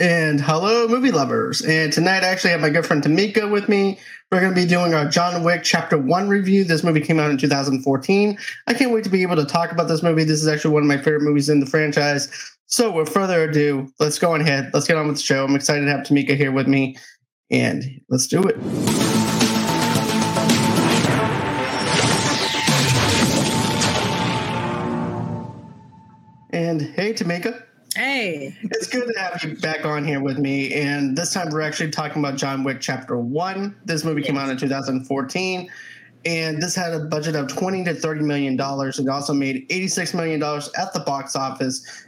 And hello, movie lovers. And tonight I actually have my good friend Tomeka with me. We're going to be doing our John Wick Chapter 1 review. This movie came out in 2014. I can't wait to be able to talk about this movie. This is actually one of my favorite movies in the franchise. So, with further ado, let's go ahead. Let's get on with the show. I'm excited to have Tomeka here with me. And let's do it. And hey, Tomeka. Hey. It's good to have you back on here with me. And this time we're actually talking about John Wick Chapter 1. This movie yes. came out in 2014. And this had a budget of 20 to 30 million dollars. It also made 86 million dollars at the box office.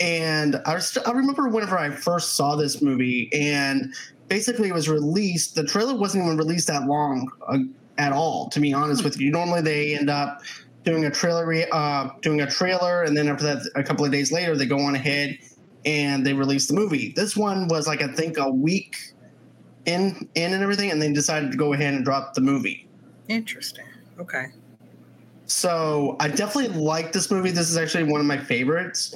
And I, st- I remember whenever I first saw this movie, and basically it was released. The trailer wasn't even released that long uh, at all, to be honest with you. Normally they end up doing a trailer, uh, doing a trailer, and then after that, a couple of days later, they go on ahead and they release the movie. This one was like I think a week in in and everything, and they decided to go ahead and drop the movie. Interesting. Okay. So I definitely like this movie. This is actually one of my favorites,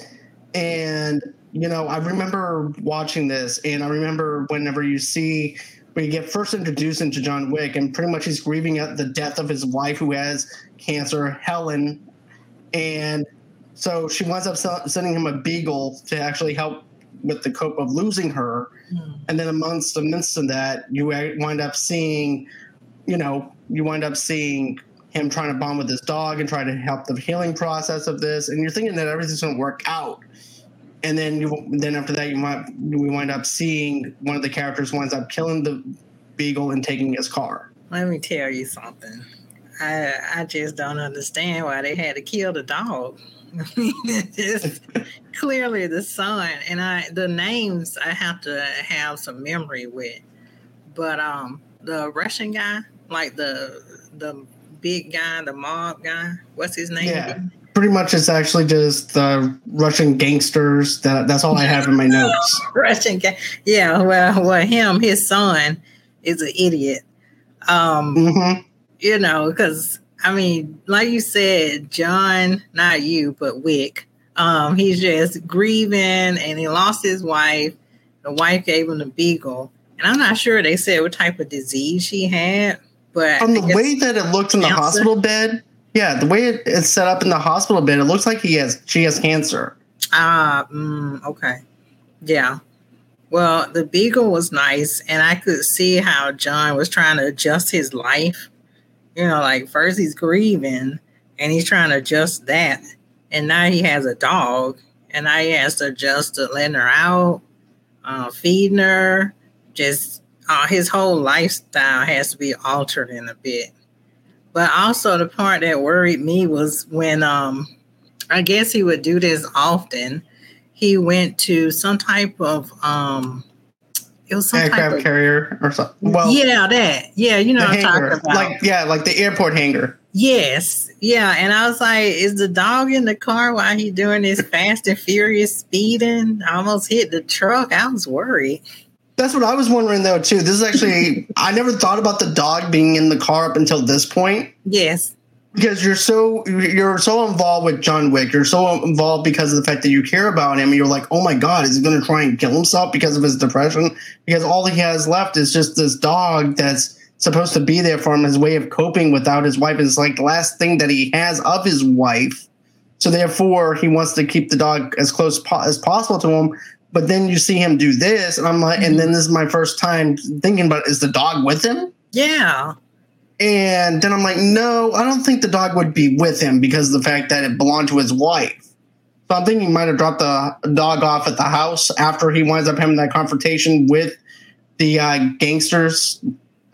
and you know I remember watching this, and I remember whenever you see you get first introduced into John Wick, and pretty much he's grieving at the death of his wife who has cancer, Helen, and so she winds up sending him a beagle to actually help with the cope of losing her. Mm. And then amongst the midst of that, you wind up seeing, you know, you wind up seeing him trying to bond with his dog and try to help the healing process of this. And you're thinking that everything's going to work out and then you then after that you might we wind up seeing one of the characters winds up killing the beagle and taking his car. Let me tell you something. I I just don't understand why they had to kill the dog. it's clearly the son, and I the names I have to have some memory with. But um, the Russian guy, like the the big guy, the mob guy, what's his name? Yeah. Again? pretty much it's actually just the Russian gangsters. That that's all I have in my notes. Russian gang, yeah. Well, well, him, his son, is an idiot. Um, mm-hmm. You know, because I mean, like you said, John, not you, but Wick. Um, he's just grieving, and he lost his wife. The wife gave him the beagle, and I'm not sure they said what type of disease she had. But from the way that it looked in the hospital bed, yeah, the way it's set up in the hospital bed, it looks like he has she has cancer. Ah, mm, okay, yeah. Well, the beagle was nice, and I could see how John was trying to adjust his life. You know, like first he's grieving, and he's trying to adjust that, and now he has a dog, and now he has to adjust to letting her out, uh, feeding her. Just uh, his whole lifestyle has to be altered in a bit. But also the part that worried me was when um I guess he would do this often. He went to some type of um it was some aircraft of, carrier or something. Well, yeah, that. Yeah, you know what I'm talking about. Like yeah, like the airport hangar. Yes, yeah, and I was like, "Is the dog in the car while he doing this fast and furious speeding? I almost hit the truck. I was worried." That's what I was wondering though too. This is actually I never thought about the dog being in the car up until this point. Yes. Because you're so you're so involved with John Wick. You're so involved because of the fact that you care about him. You're like, oh my god, is he going to try and kill himself because of his depression? Because all he has left is just this dog that's supposed to be there for him, his way of coping without his wife. Is like the last thing that he has of his wife. So therefore, he wants to keep the dog as close po- as possible to him. But then you see him do this, and I'm like, mm-hmm. and then this is my first time thinking about is the dog with him? Yeah. And then I'm like, no, I don't think the dog would be with him because of the fact that it belonged to his wife. So I'm thinking he might have dropped the dog off at the house after he winds up having that confrontation with the uh, gangsters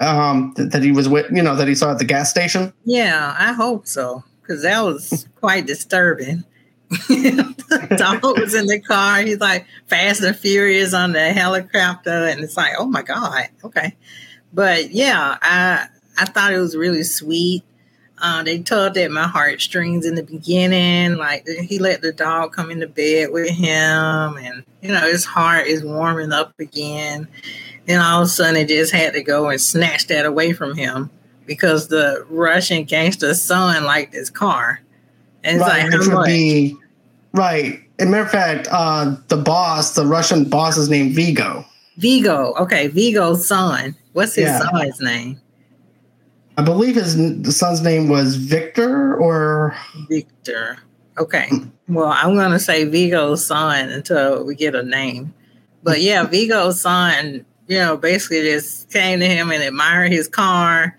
um, that, that he was with, you know, that he saw at the gas station. Yeah, I hope so because that was quite disturbing. The dog was in the car. He's like Fast and Furious on the helicopter, and it's like, oh my god, okay. But yeah, I I thought it was really sweet. Uh, they tugged at my heartstrings in the beginning. Like he let the dog come into bed with him, and you know his heart is warming up again. And all of a sudden, it just had to go and snatch that away from him because the Russian gangster's son liked his car. And right, like, which would be right. as a matter of fact, uh, the boss, the Russian boss, is named Viggo. Viggo. Okay, Viggo's son. What's his Yeah. son's name? I believe his son's name was Victor, or Victor. Okay. Well, I'm gonna say Viggo's son until we get a name. But yeah, Viggo's son, you know, basically just came to him and admired his car.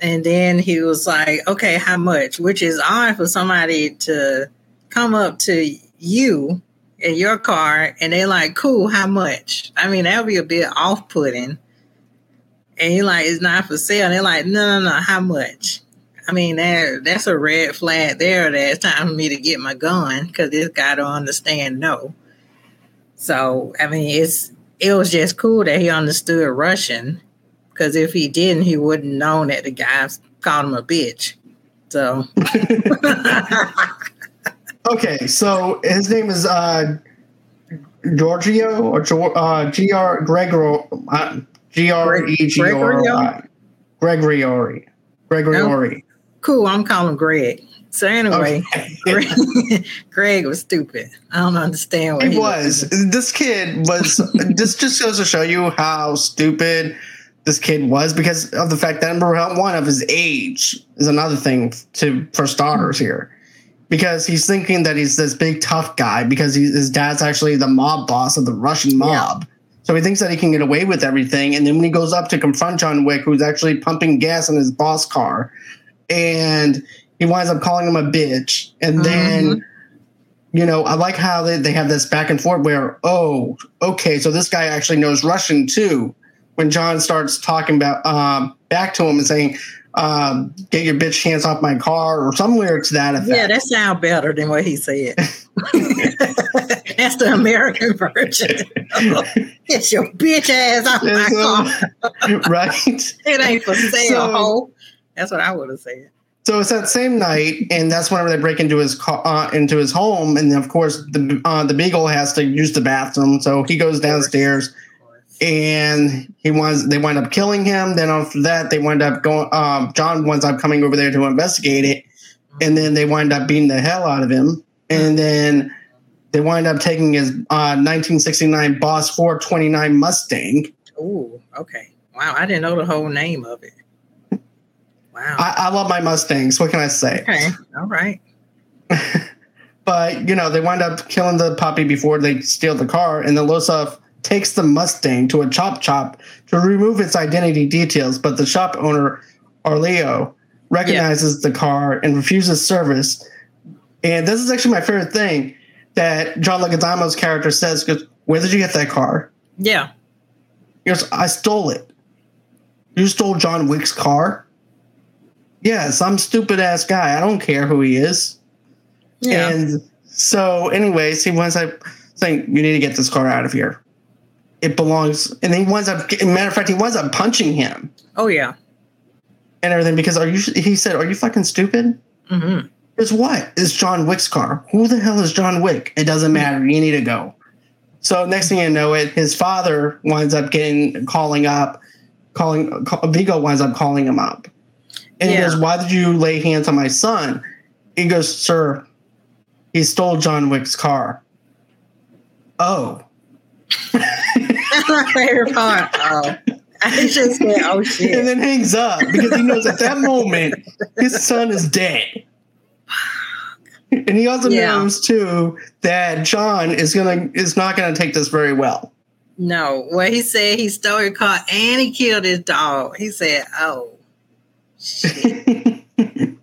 And then he was like, okay, how much? Which is odd for somebody to come up to you in your car and they're like, cool, how much? I mean, that would be a bit off putting. And you're like, it's not for sale. And they're like, no, no, no, how much? I mean, that that's a red flag there. That it's time for me to get my gun because this guy don't understand no. So I mean, it's it was just cool that he understood Russian because if he didn't, he wouldn't known that the guys called him a bitch. So okay, so his name is uh, Giorgio or uh, G R Gregor uh, G R E G R I Gregoriori Gregoriori. cool. I'm calling Greg. So anyway, Okay. Greg, Greg was stupid. I don't understand what He he was. This kid was. this just goes to show you how stupid this kid was because of the fact that number one of his age is another thing to for starters here. Because he's thinking that he's this big tough guy because he, his dad's actually the mob boss of the Russian mob. So he thinks that he can get away with everything. And then when he goes up to confront John Wick, who's actually pumping gas in his boss car, and he winds up calling him a bitch. And then you know, I like how they, they have this back and forth where, oh, okay, so this guy actually knows Russian too. When John starts talking about um, back to him and saying, um, "Get your bitch hands off my car" or some lyrics to that effect. Yeah, that sounds better than what he said. That's the American version. Get your bitch ass off my car. right. It ain't for sale, So- ho. That's what I would have said. So it's that same night, and that's whenever they break into his car, uh, into his home, and of course the uh, the beagle has to use the bathroom, so he goes downstairs. And he winds they wind up killing him. Then after that, they wind up going. Um, John winds up coming over there to investigate it, and then they wind up beating the hell out of him. And then they wind up taking his uh, 1969 Boss 429 Mustang. Ooh, okay. Wow, I didn't know the whole name of it. Wow. I, I love my Mustangs. What can I say? okay, all right. But you know, they wind up killing the puppy before they steal the car, and then Losov takes the Mustang to a chop chop to remove its identity details. But the shop owner, Aurelio, recognizes the car and refuses service. And this is actually my favorite thing that John Leguizamo's character says: "Goes, Where did you get that car?" Yeah. He goes, "I stole it." You stole John Wick's car? Yeah, some stupid ass guy. I don't care who he is. Yeah. And so, anyways, he winds up saying, "You need to get this car out of here. It belongs." And he winds up, matter of fact, he winds up punching him oh yeah. and everything because are you? He said, "Are you fucking stupid?" Mm-hmm. It's what? It's John Wick's car. Who the hell is John Wick? It doesn't matter. You need to go. So next thing you know, it his father winds up getting calling up, calling call, Viggo winds up calling him up, and he goes, "Why did you lay hands on my son?" He goes, "Sir, he stole John Wick's car." Oh, That's my favorite part. Oh. I just said, oh and shit. then hangs up because he knows at that moment his son is dead. And he also Yeah. knows too that John is gonna is not gonna take this very well. No, well, he said he stole your car and he killed his dog. He said, oh, shit. and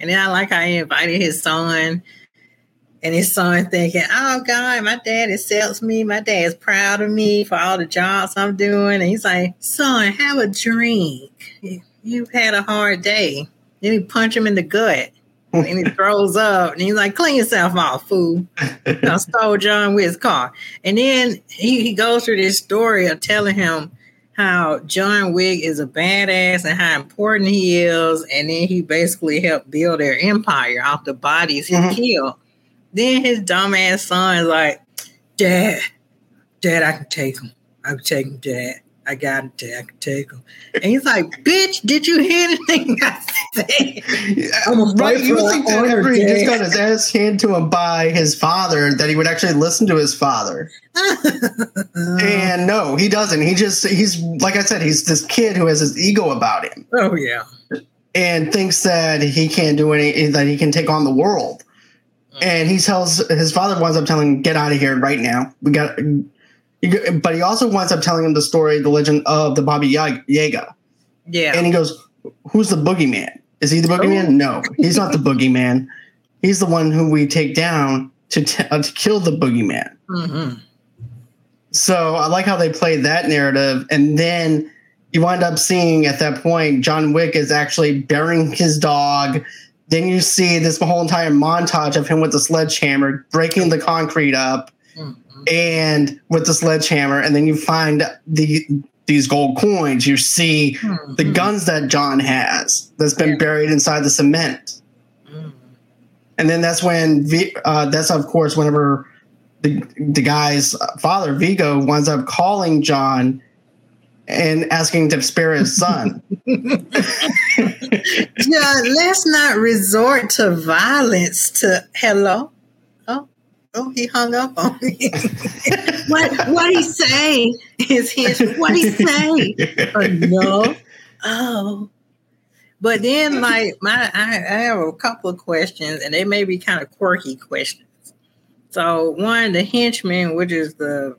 then I like how he invited his son, and his son thinking, "Oh God, my dad accepts me. My dad's proud of me for all the jobs I'm doing." And he's like, "Son, have a drink. You've had a hard day." Then he punch him in the gut, and he throws up, and he's like, "Clean yourself off, fool." I stole John Wick's car. And then he, he goes through this story of telling him how John Wick is a badass and how important he is. And then he basically helped build their empire off the bodies he Mhm. killed. Then his dumbass son is like, Dad, Dad, I can take him. I can take him, Dad. I got him, Dad. I can take him. And he's like, Bitch, did you hear anything I say. I'm a right, you for would think that honor after he just got his ass handed to him by his father, that he would actually listen to his father. And no, he doesn't. He just he's like I said, he's this kid who has his ego about him oh yeah. and thinks that he can't do any that he can take on the world. And he tells his father winds up telling him, "Get out of here right now. We got." But he also winds up telling him the story, the legend of the Baba Ya- Yaga, Yeah. and he goes, "Who's the boogeyman? Is he the boogeyman? No, he's not the boogeyman. He's the one who we take down to t- uh, to kill the boogeyman." hmm So I like how they played that narrative, and then you wind up seeing at that point John Wick is actually burying his dog. Then you see this whole entire montage of him with the sledgehammer breaking the concrete up, hmm and with the sledgehammer, and then you find the these gold coins. You see the guns that John has that's been Yeah. buried inside the cement. Mm. And then that's when uh, that's of course whenever the the guy's father Viggo winds up calling John and asking to spare his son. Yeah, let's not resort to violence to hello. Oh, oh, he hung up on me. what what he say? Is his what he say? Oh, uh, no. Oh. But then like my I, I have a couple of questions and they may be kind of quirky questions. So one, the henchman, which is the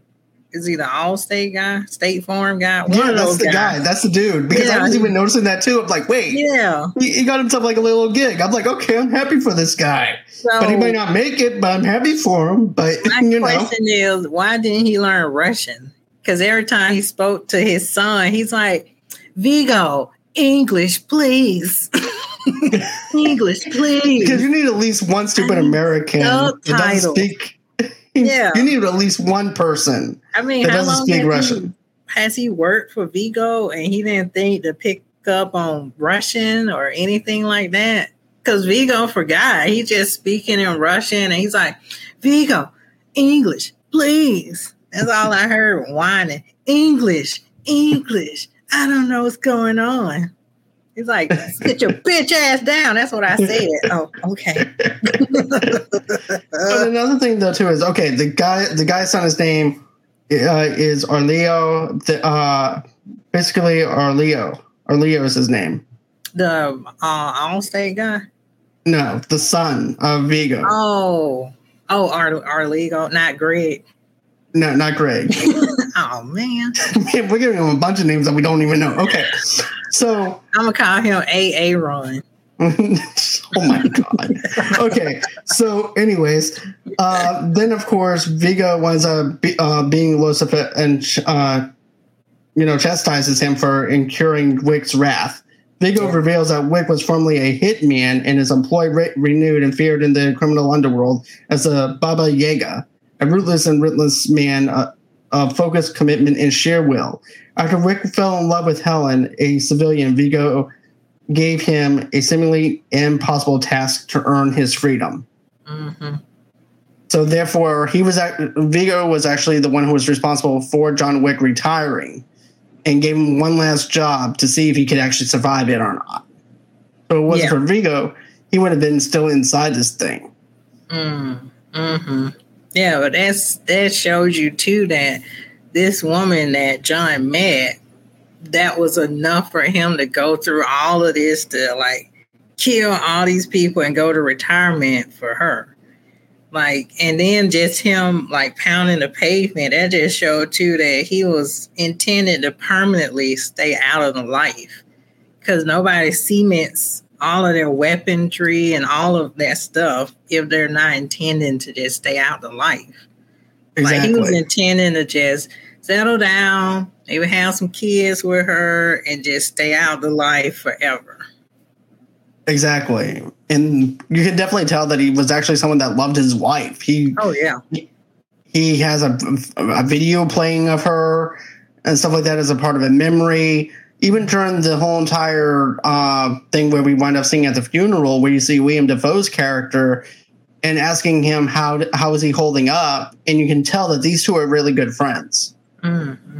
is he the Allstate guy, State Farm guy? One yeah, that's the guys. guy. That's the dude. Because I was even noticing that too. I'm like, wait, Yeah. he, he got himself like a little gig. I'm like, okay, I'm happy for this guy, So but he might not make it. But I'm happy for him. But My you know, question is, why didn't he learn Russian? Because every time he spoke to his son, he's like, Viggo, English, please. English, please. because you need at least one stupid American that doesn't speak. Yeah. you need at least one person I mean, that how long speak has Russian. He, has he worked for Viggo and he didn't think to pick up on Russian or anything like that? Because Viggo forgot. He just speaking in Russian and he's like, Viggo, English, please. That's all I heard whining. English, English. I don't know what's going on. He's like, sit your bitch ass down. That's what I said. Oh, okay. But another thing though too is okay. The guy, the guy's son, his name uh, is Arleo. The, uh, basically Arleo. Arleo is his name. the uh, Allstate guy. No, the son of Viggo. Oh, oh, Ar- Arlego, not Greg. No, not Greg. Oh man, Man, We're giving him a bunch of names that we don't even know. Okay, so I'm gonna call him A A Run. oh my god. Okay, so anyways, uh, then of course Viggo winds up be, uh, being Lucifer and uh, you know chastises him for incurring Wick's wrath. Viggo Yeah. reveals that Wick was formerly a hitman and his employ re- renewed and feared in the criminal underworld as a Baba Yaga, a ruthless and relentless man uh, of focused commitment and sheer will. After Wick fell in love with Helen, a civilian, Viggo gave him a seemingly impossible task to earn his freedom. hmm So therefore, he was act- Viggo was actually the one who was responsible for John Wick retiring, and gave him one last job to see if he could actually survive it or not. So it wasn't Yeah. for Viggo, he would have been still inside this thing. Mm, hmm Yeah, but that's that shows you too that this woman that John met, that was enough for him to go through all of this to like kill all these people and go to retirement for her. Like, and then just him like pounding the pavement, that just showed too that he was intended to permanently stay out of the life. Because nobody cements all of their weaponry and all of that stuff if they're not intending to just stay out the life. Like he was intending to just settle down, maybe have some kids with her, and just stay out of the life forever. exactly. And you can definitely tell that he was actually someone that loved his wife. He Oh yeah, he has a, a video playing of her and stuff like that as a part of a memory. Even during the whole entire uh, thing where we wind up seeing at the funeral, where you see William Dafoe's character and asking him how how is he holding up, and you can tell that these two are really good friends. Mm-hmm.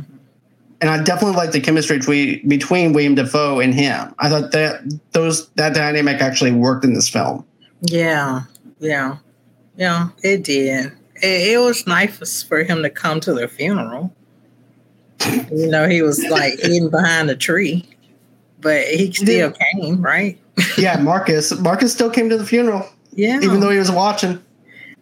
and I definitely like the chemistry between, between William Dafoe and him. I thought that those that dynamic actually worked in this film. Yeah, yeah, yeah. It did. It, it was nice for him to come to the funeral. you know, he was like hidden behind a tree, but he still came, right? yeah, Marcus. Marcus still came to the funeral. Yeah, even though he was watching.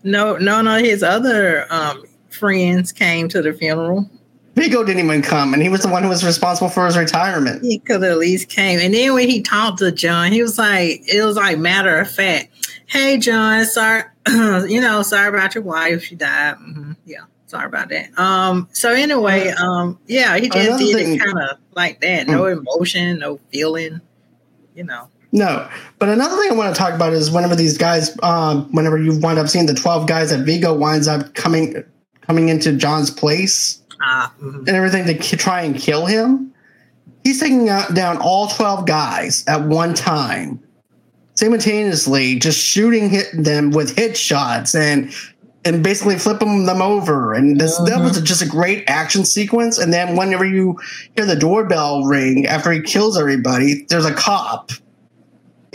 No, no, no. His other um, friends came to the funeral. Viggo didn't even come, and he was the one who was responsible for his retirement. He could at least came. And then when he talked to John, he was like, it was like matter of fact. Hey, John, sorry, you know, sorry about your wife. She died. Mm-hmm. Yeah, sorry about that. Um. So anyway, um. Yeah, he just Another did thing, it kind of like that. No mm. emotion, no feeling. You know. No, but another thing I want to talk about is whenever these guys, um, whenever you wind up seeing the twelve guys that Viggo winds up coming coming into John's place uh, mm-hmm. and everything to try and kill him, he's taking down all twelve guys at one time, simultaneously, just shooting hit them with hit shots and and basically flipping them over. And this, that was mm-hmm. just a great action sequence. And then whenever you hear the doorbell ring after he kills everybody, there's a cop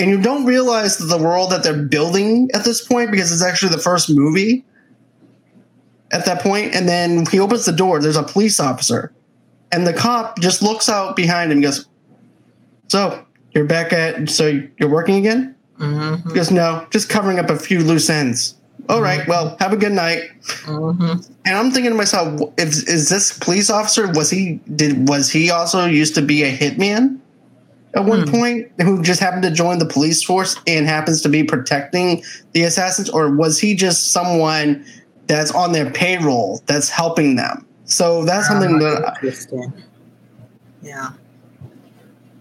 and you don't realize the world that they're building at this point because it's actually the first movie at that point and then he opens the door there's a police officer and the cop just looks out behind him and goes so you're back at so you're working again mm-hmm. he goes no just covering up a few loose ends all right mm-hmm. well have a good night mm-hmm. and i'm thinking to myself if, is this police officer was he did was he also used to be a hitman at one hmm. point who just happened to join the police force and happens to be protecting the assassins, or was he just someone that's on their payroll that's helping them? So that's ah, something that. Interesting. Yeah.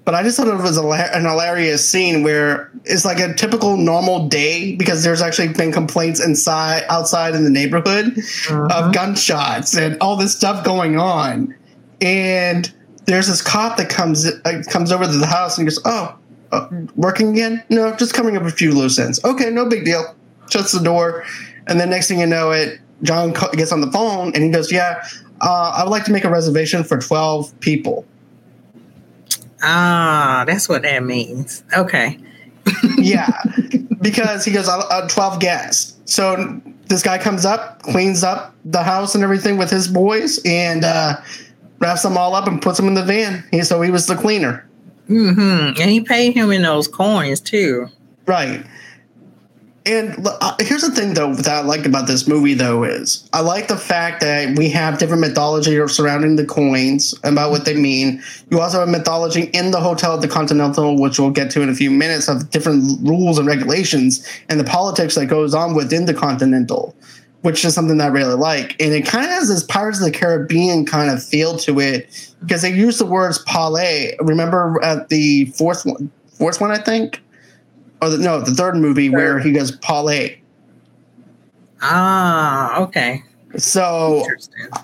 But I just thought it was a, an hilarious scene where it's like a typical normal day because there's actually been complaints inside, outside in the neighborhood uh-huh. of gunshots and all this stuff going on, and there's this cop that comes uh, comes over to the house and goes, "Oh, uh, working again? No, just coming up a few loose ends. Okay, no big deal." Shuts the door, and then next thing you know, it John gets on the phone and he goes, "Yeah, uh, I would like to make a reservation for twelve people." Ah, that's what that means. Okay. yeah, because he goes, uh, "12 guests." So this guy comes up, cleans up the house and everything with his boys, and uh, wraps them all up and puts them in the van. He, so he was the cleaner. Mm-hmm. And he paid him in those coins too. Right. And uh, here's the thing, though, that I like about this movie, though, is I like the fact that we have different mythology surrounding the coins about what they mean. You also have mythology in the Hotel at the Continental, which we'll get to in a few minutes, of different rules and regulations and the politics that goes on within the Continental which is something that I really like. And it kind of has this Pirates of the Caribbean kind of feel to it because they use the words parlay. Remember at the fourth one, fourth one, I think, or the, no, the third movie third. where he goes parlay. Ah, okay. So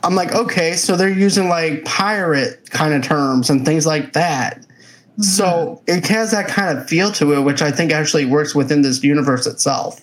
I'm like, okay, so they're using like pirate kind of terms and things like that. Mm-hmm. So it has that kind of feel to it, which I think actually works within this universe itself.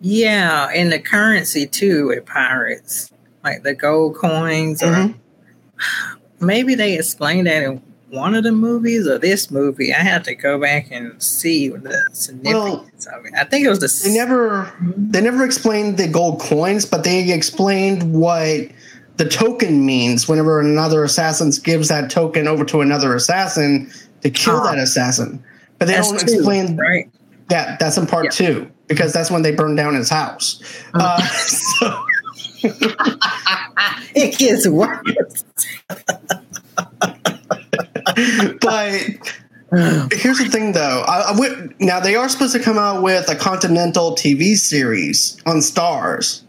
Yeah, and the currency too with pirates, like the gold coins, or mm-hmm. maybe they explained that in one of the movies or this movie. I have to go back and see the significance well, of it. I think it was the they never they never explained the gold coins, but they explained what the token means whenever another assassin gives that token over to another assassin to kill oh, that assassin. But they don't explain right. Yeah, that's in part two because that's when they burn down his house. Uh, so. it gets worse. but here's the thing, though. I, I would, now they are supposed to come out with a Continental TV series on Starz,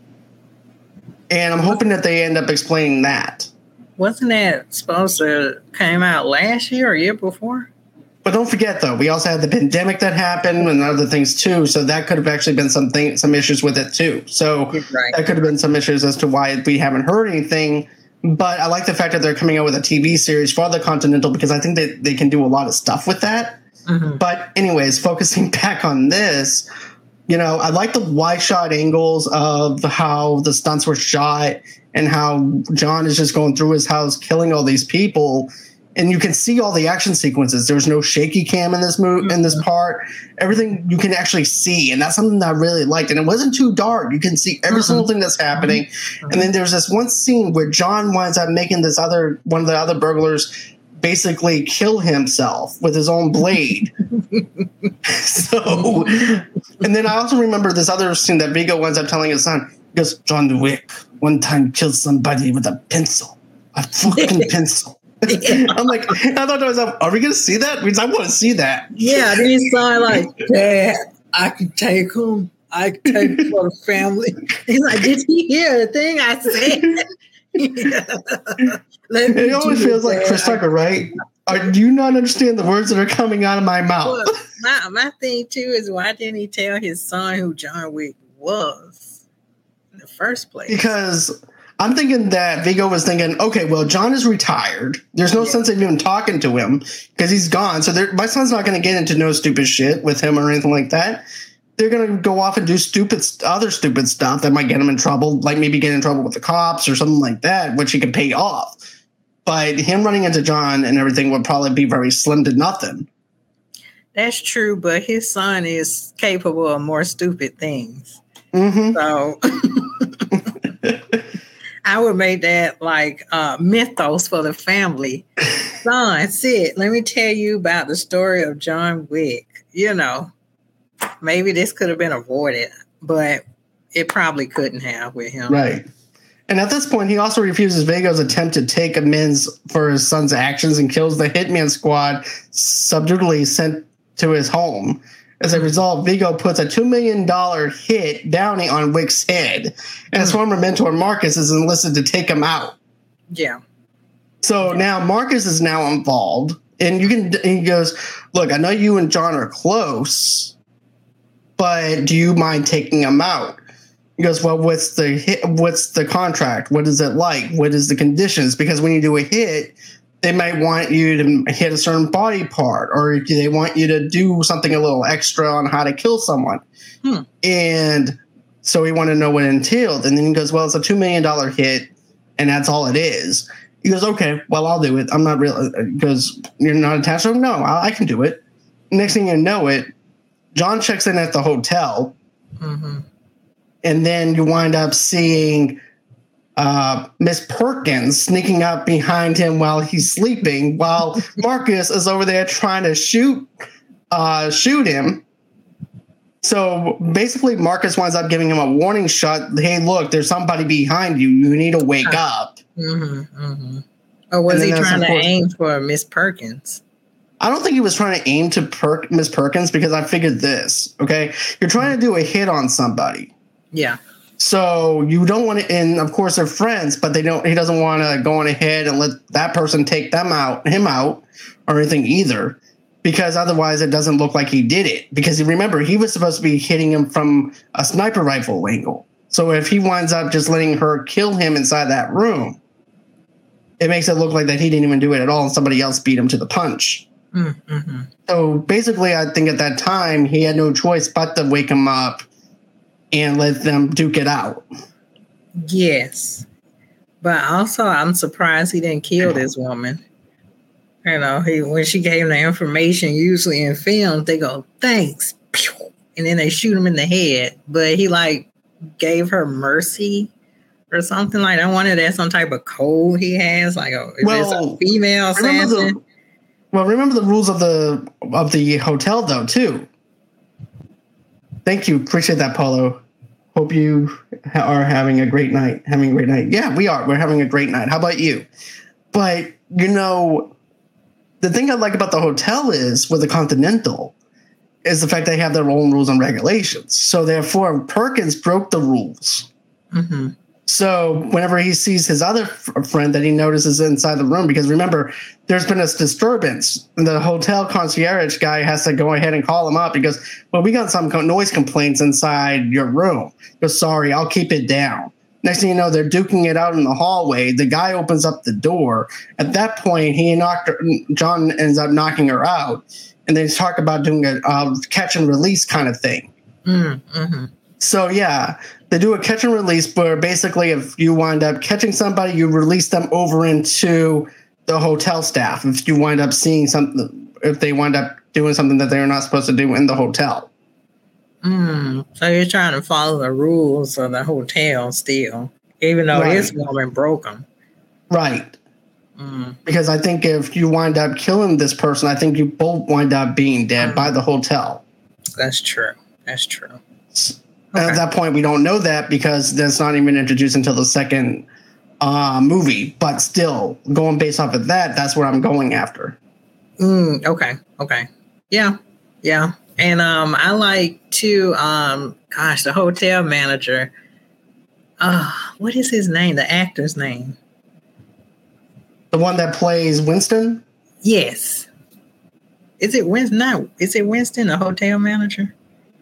and I'm hoping that they end up explaining that. Wasn't that supposed to came out last year or year before? But don't forget, though, we also had the pandemic that happened and other things too. So that could have actually been something, some issues with it too. So right. that could have been some issues as to why we haven't heard anything. But I like the fact that they're coming out with a TV series for the Continental because I think that they can do a lot of stuff with that. Mm-hmm. But anyways, focusing back on this, you know, I like the wide shot angles of how the stunts were shot and how John is just going through his house killing all these people. And you can see all the action sequences. There's no shaky cam in this move in this mm-hmm. part. Everything you can actually see, and that's something that I really liked. And it wasn't too dark. You can see every single mm-hmm. thing that's happening. Mm-hmm. And then there's this one scene where John winds up making this other one of the other burglars basically kill himself with his own blade. so, and then I also remember this other scene that Viggo winds up telling his son. He goes, John Wick one time killed somebody with a pencil, a fucking pencil. I'm like, I thought to myself, are we going to see that? Because I want to see that. Yeah, then he saw like, Dad, I can take him. I can take him for the family. He's like, did he hear the thing I said? it always feels like Chris Tucker, right? Are, do you not understand the words that are coming out of my mouth? Well, my, my thing too is why didn't he tell his son who John Wick was in the first place? Because I'm thinking that Viggo was thinking, okay, well, John is retired. There's no yeah. sense of even talking to him because he's gone. So my son's not going to get into no stupid shit with him or anything like that they're going to go off and do stupid other stupid stuff that might get him in trouble, like maybe get in trouble with the cops or something like that, which he can pay off. But him running into John and everything would probably be very slim to nothing. That's true, but his son is capable of more stupid things. Mm-hmm. So I would make that like uh, mythos for the family. Son, Sid, let me tell you about the story of John Wick. You know, maybe this could have been avoided, but it probably couldn't have with him. Right. And at this point, he also refuses Viggo's attempt to take amends for his son's actions and kills the hitman squad subjectively sent to his home. As a result, Viggo puts a $2 million hit bounty on Wick's head, and his hmm. former mentor Marcus is enlisted to take him out. Yeah. So yeah. now Marcus is now involved, and you can. And he goes, "Look, I know you and John are close, but do you mind taking him out? He goes, well, what's the hit? What's the contract? What is it like? What is the conditions? Because when you do a hit, they might want you to hit a certain body part, or they want you to do something a little extra on how to kill someone. Hmm. And so he wanted to know what it entailed. And then he goes, well, it's a two million dollar hit, and that's all it is. He goes, okay, well, I'll do it. I'm not real. Because you're not attached to him. No, I, I can do it. Next thing you know, it John checks in at the hotel, mm-hmm. and then you wind up seeing uh, Miss Perkins sneaking up behind him while he's sleeping, while Marcus is over there trying to shoot uh, shoot him. So basically, Marcus winds up giving him a warning shot. Hey, look, there's somebody behind you. You need to wake up. Mm-hmm, mm-hmm. Or was he trying to aim for Miss Perkins? I don't think he was trying to aim to per- Miss Perkins because I figured this. Okay, you're trying to do a hit on somebody. Yeah. So you don't want to, and of course they're friends, but they don't. He doesn't want to go on ahead and let that person take them out, him out, or anything either, because otherwise it doesn't look like he did it. Because remember, he was supposed to be hitting him from a sniper rifle angle. So if he winds up just letting her kill him inside that room, it makes it look like that he didn't even do it at all, and somebody else beat him to the punch. Mm-hmm. So basically, I think at that time he had no choice but to wake him up and let them duke it out. Yes, but also I'm surprised he didn't kill this woman. You know, he when she gave him the information, usually in films they go thanks, and then they shoot him in the head. But he like gave her mercy or something like I wanted that some type of code he has, like oh, a, well, a female well, remember the rules of the of the hotel though too. Thank you, appreciate that, Paulo. Hope you are having a great night. Having a great night. Yeah, we are. We're having a great night. How about you? But you know, the thing I like about the hotel is with the Continental is the fact they have their own rules and regulations. So therefore, Perkins broke the rules. Mm-hmm. So whenever he sees his other f- friend that he notices inside the room, because remember, there's been a disturbance. The hotel concierge guy has to go ahead and call him up because, well, we got some noise complaints inside your room. Goes, sorry, I'll keep it down. Next thing you know, they're duking it out in the hallway. The guy opens up the door. At that point, he knocked her, John ends up knocking her out, and they talk about doing a uh, catch and release kind of thing. Mm, hmm So yeah, they do a catch and release where basically if you wind up catching somebody, you release them over into the hotel staff. If you wind up seeing something, if they wind up doing something that they're not supposed to do in the hotel. Mm. So you're trying to follow the rules of the hotel still, even though Right. this woman broke them. Right. Mm. Because I think if you wind up killing this person, I think you both wind up being dead by the hotel. That's true. That's true. Okay. At that point, we don't know that because that's not even introduced until the second uh, movie. But still, going based off of that, that's what I'm going after. Mm, okay. Okay. Yeah. Yeah. And um, I like to um, gosh, the hotel manager. Uh, what is his name? The actor's name? The one that plays Winston. Yes. Is it Winston? Not is it Winston, the hotel manager?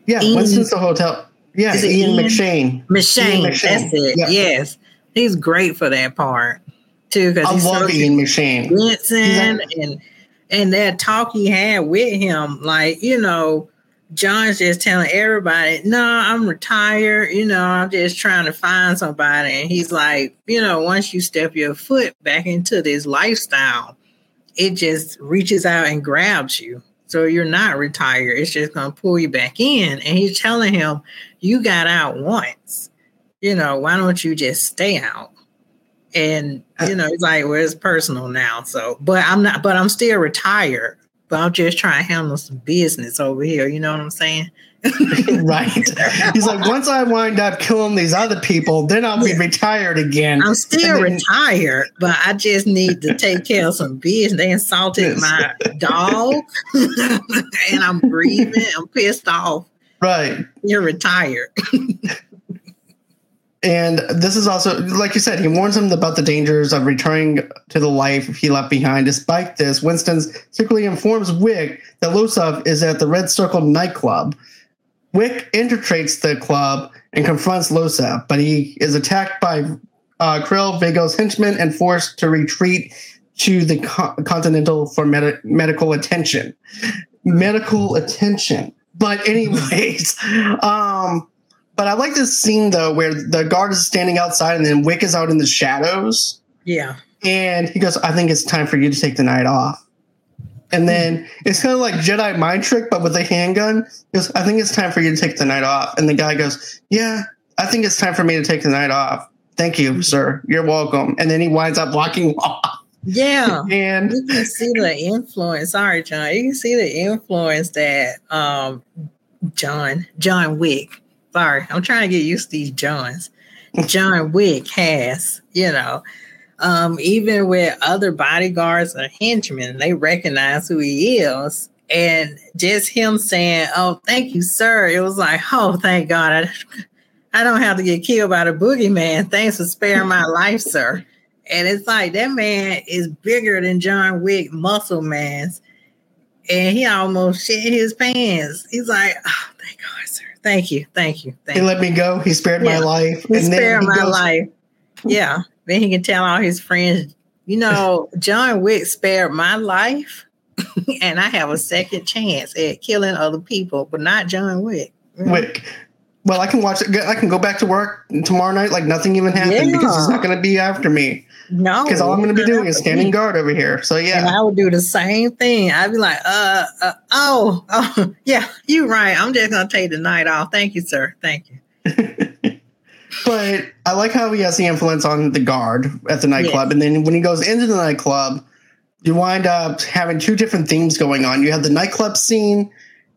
Yeah, Ian- Winston's the hotel. Yeah, Is Ian, Ian? McShane. McShane. Ian McShane. That's it. Yeah. Yes, he's great for that part too. Because I he's love so Ian McShane. Vincent and and that talk he had with him, like you know, John's just telling everybody, "No, I'm retired. You know, I'm just trying to find somebody." And he's like, you know, once you step your foot back into this lifestyle, it just reaches out and grabs you. So you're not retired. It's just gonna pull you back in. And he's telling him, "You got out once. You know, why don't you just stay out?" and uh, you know it's like well it's personal now so but i'm not but i'm still retired but i'm just trying to handle some business over here you know what i'm saying right. He's like, once I wind up killing these other people, then I'll be retired again. i'm still then- retired but i just need to take care of some business they insulted Yes. my dog and i'm grieving i'm pissed off Right. you're retired And this is also, like you said, he warns him about the dangers of returning to the life he left behind. Despite this, Winston secretly informs Wick that Losov is at the Red Circle nightclub. Wick infiltrates the club and confronts Losov, but he is attacked by uh, Kirill, Viggo's henchmen, and forced to retreat to the co- Continental for medi- medical attention. Medical attention. But anyways, um, but I like this scene though, where the guard is standing outside and then Wick is out in the shadows, yeah and he goes, "I think it's time for you to take the night off." And then it's kind of like Jedi mind trick, but with a handgun. He goes, "I think it's time for you to take the night off." And the guy goes, "Yeah, I think it's time for me to take the night off. Thank you, sir. You're welcome." And then he winds up walking off. Yeah And you can see the influence. Sorry, John. You can see the influence that um John John Wick. Sorry, I'm trying to get used to these Johns. John Wick has, you know, um, even with other bodyguards or henchmen, they recognize who he is. And just him saying, "Oh, thank you, sir," it was like, "Oh, thank God, I, I don't have to get killed by the boogeyman. Thanks for sparing my life, sir." And it's like that man is bigger than John Wick, muscle man's, and he almost shit his pants. He's like, "Oh, thank God, sir. Thank you, thank you, thank he you." let me go. He spared my life. He and then spared he my goes- life. Yeah. Then he can tell all his friends, you know, John Wick spared my life, and I have a second chance at killing other people, but not John Wick. Mm-hmm. Wick. Well, I can watch it. I can go back to work tomorrow night like nothing even happened because he's not going to be after me. No, Because all I'm going to be doing is standing And guard over here. So yeah, I would do the same thing. I'd be like, uh, uh oh, oh, yeah, you're right. I'm just gonna take the night off. Thank you, sir. Thank you. but I like how he has the influence on the guard at the nightclub, and then when he goes into the nightclub, you wind up having two different themes going on. You have the nightclub scene,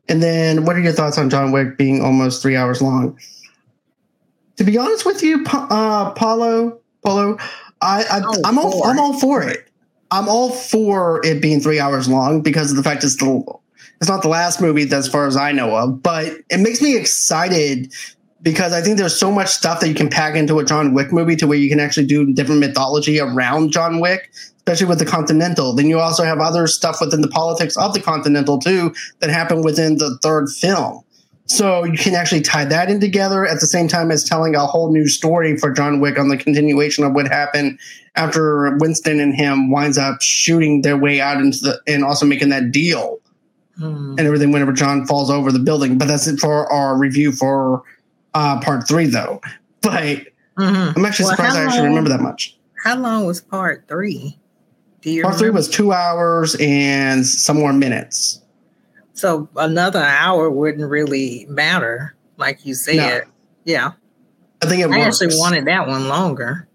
and then what are your thoughts on John Wick being almost three hours long? To be honest with you, uh, Paulo, Paulo, I, I Oh, I'm all for I'm it. all for it. I'm all for it being three hours long because of the fact it's the it's not the last movie as far as I know of, but it makes me excited because I think there's so much stuff that you can pack into a John Wick movie to where you can actually do different mythology around John Wick, especially with the Continental. Then you also have other stuff within the politics of the Continental too that happen within the third film. So you can actually tie that in together at the same time as telling a whole new story for John Wick on the continuation of what happened after Winston and him winds up shooting their way out into the and also making that deal Mm. and everything whenever John falls over the building. But that's it for our review for uh, part three, though. But Mhm. I'm actually Well, surprised I actually long- remember that much. How long was part three? Do you Part three was two hours and some more minutes. So another hour wouldn't really matter, like you said. Yeah, I think it I works. actually wanted that one longer.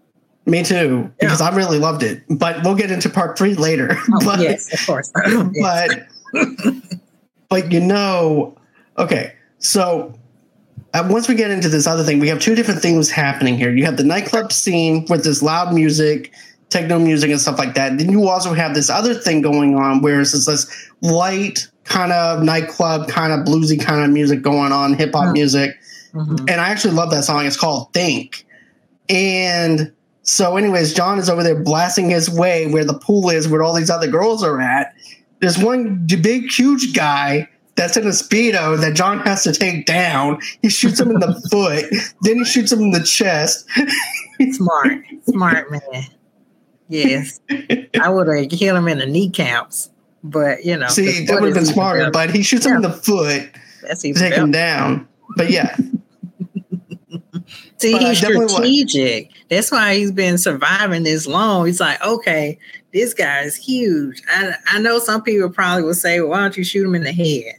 Me too, because I really loved it. But we'll get into part three later. Oh, but, yes, of course. Yes. but but you know, okay, so uh, once we get into this other thing, we have two different things happening here. You have the nightclub scene with this loud music, techno music, and stuff like that. Then you also have this other thing going on where it's this light kind of nightclub, kind of bluesy kind of music going on, hip hop Mhm. music Mhm. and I actually love that song. It's called Think. And so, anyways, John is over there blasting his way where the pool is, where all these other girls are at. There's one big, huge guy that's in a speedo that John has to take down. He shoots him in the foot, then he shoots him in the chest. Smart, smart man. Yes, I would have hit him in the kneecaps, but you know, See, that would have been smarter, better. but he shoots him in the foot That's even take better. him down. But yeah, See, But he's strategic. That's why he's been surviving this long. He's like, okay, this guy is huge. I, I know some people probably will say, well, why don't you shoot him in the head?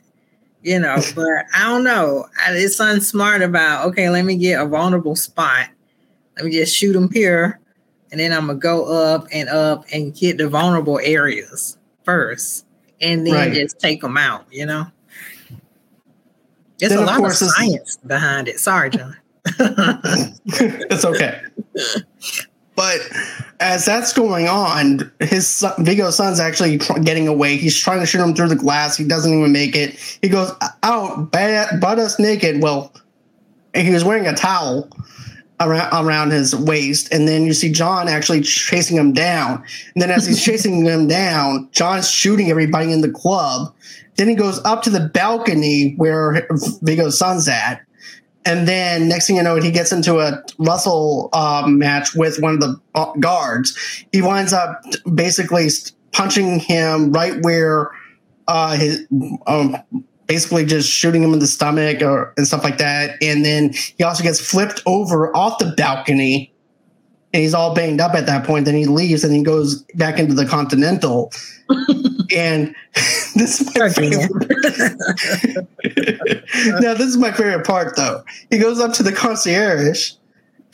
You know, but I don't know. I, it's something smart about, okay, let me get a vulnerable spot. Let me just shoot him here. And then I'm going to go up and up and get the vulnerable areas first. And then Right. just take them out, you know? There's a lot of science behind it. Sorry, John. it's okay. But as that's going on, his son, Viggo's son's actually tr- getting away. He's trying to shoot him through the glass. He doesn't even make it. He goes out, butt, butt us naked. Well, and he was wearing a towel around around his waist, and then you see John actually chasing him down. And then as he's chasing him down, John's shooting everybody in the club. Then he goes up to the balcony where Viggo's son's at. And then next thing you know, he gets into a Russell um, match with one of the uh, guards. He winds up basically punching him right where uh, his, um, basically just shooting him in the stomach or and stuff like that. And then he also gets flipped over off the balcony, and he's all banged up at that point. Then he leaves and he goes back into the Continental. and this is my favorite. now this is my favorite part though. He goes up to the concierge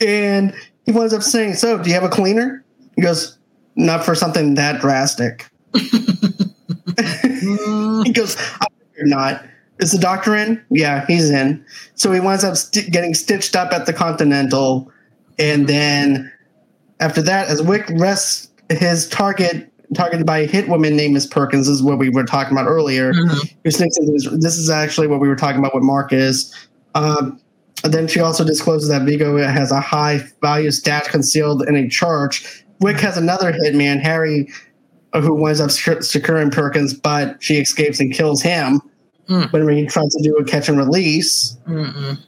and he winds up saying, So, do you have a cleaner? He goes, Not for something that drastic. He goes, Figured not. Is the doctor in? Yeah, he's in. So he winds up st- getting stitched up at the Continental. And then after that, as Wick rests his target, targeted by a hit woman named Miss Perkins, is what we were talking about earlier. mhm. Who sneaks into his, this is actually what we were talking about with Marcus. Um, and then she also discloses that Viggo has a high value stash concealed in a church. Wick has another hitman, Harry, uh, who winds up securing Perkins, but she escapes and kills him Mm. whenever he tries to do a catch and release. Mm-mm.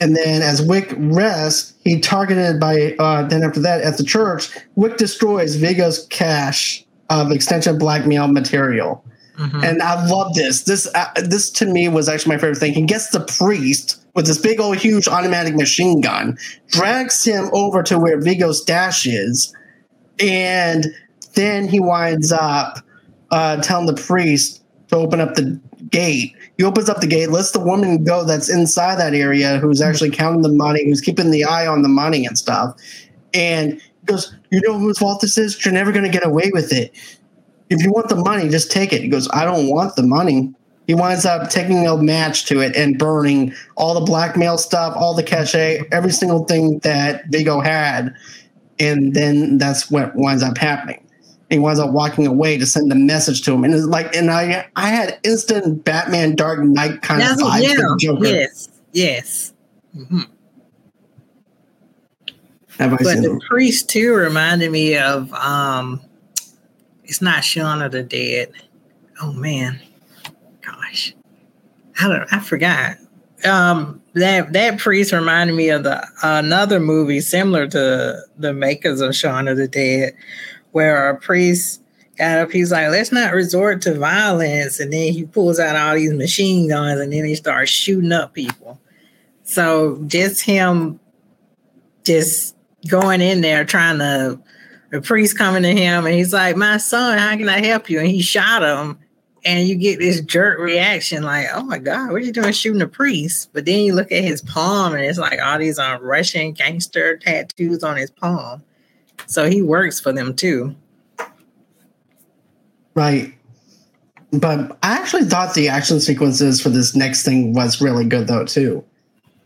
And then as Wick rests, he targeted by, uh, then after that, at the church, Wick destroys Viggo's cache of extension blackmail material. Mhm. And I love this. This uh, this to me was actually my favorite thing. He gets the priest with this big old huge automatic machine gun, drags him over to where Viggo's stash is, and then he winds up uh, telling the priest to open up the gate. He opens up the gate, lets the woman go that's inside that area, who's actually counting the money, who's keeping the eye on the money and stuff. And he goes, You know whose fault this is? You're never going to get away with it if you want the money, just take it. He goes, I don't want the money. He winds up taking a match to it and burning all the blackmail stuff, all the cachet, every single thing that Viggo had. And then that's what winds up happening. He winds up walking away to send a message to him. And it's like, and I I had instant Batman Dark Knight kind That's of vibes yeah, from Joker. yes, yes. Mhm. Have I But seen the it? priest too reminded me of um it's not Shaun of the Dead. Oh man. Gosh. I don't I forgot. Um that that priest reminded me of the another movie similar to the makers of Shaun of the Dead, where a priest got up. He's like, let's not resort to violence. And then he pulls out all these machine guns and then he starts shooting up people. So just him just going in there trying to the priest coming to him and he's like, My son, how can I help you? And he shot him. And you get this jerk reaction, like, oh my God, what are you doing shooting a priest? But then you look at his palm and it's like all these um, Russian gangster tattoos on his palm. So he works for them too. Right. But I actually thought the action sequences for this next thing was really good though too.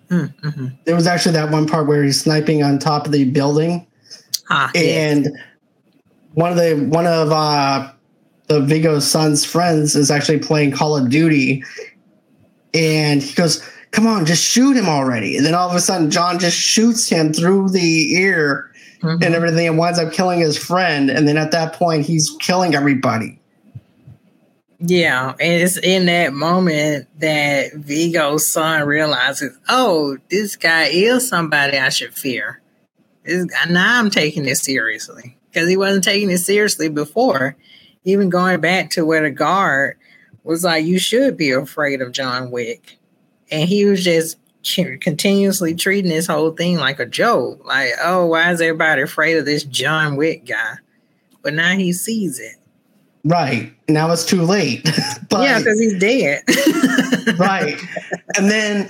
Mm-hmm. There was actually that one part where he's sniping on top of the building, ah, and yes. one of the one of uh, the Viggo's son's friends is actually playing Call of Duty, and he goes, "Come on, just shoot him already!" And then all of a sudden, John just shoots him through the ear mm-hmm. and everything, and winds up killing his friend. And then at that point, he's killing everybody. Yeah, and it's in that moment that Viggo's son realizes, oh, this guy is somebody I should fear. This, now I'm taking this seriously because he wasn't taking it seriously before. Even going back to where the guard was like, you should be afraid of John Wick. And he was just continuously treating this whole thing like a joke. Like, oh, why is everybody afraid of this John Wick guy? But now he sees it. Right. Now it's too late. but, yeah, because he's dead. right. And then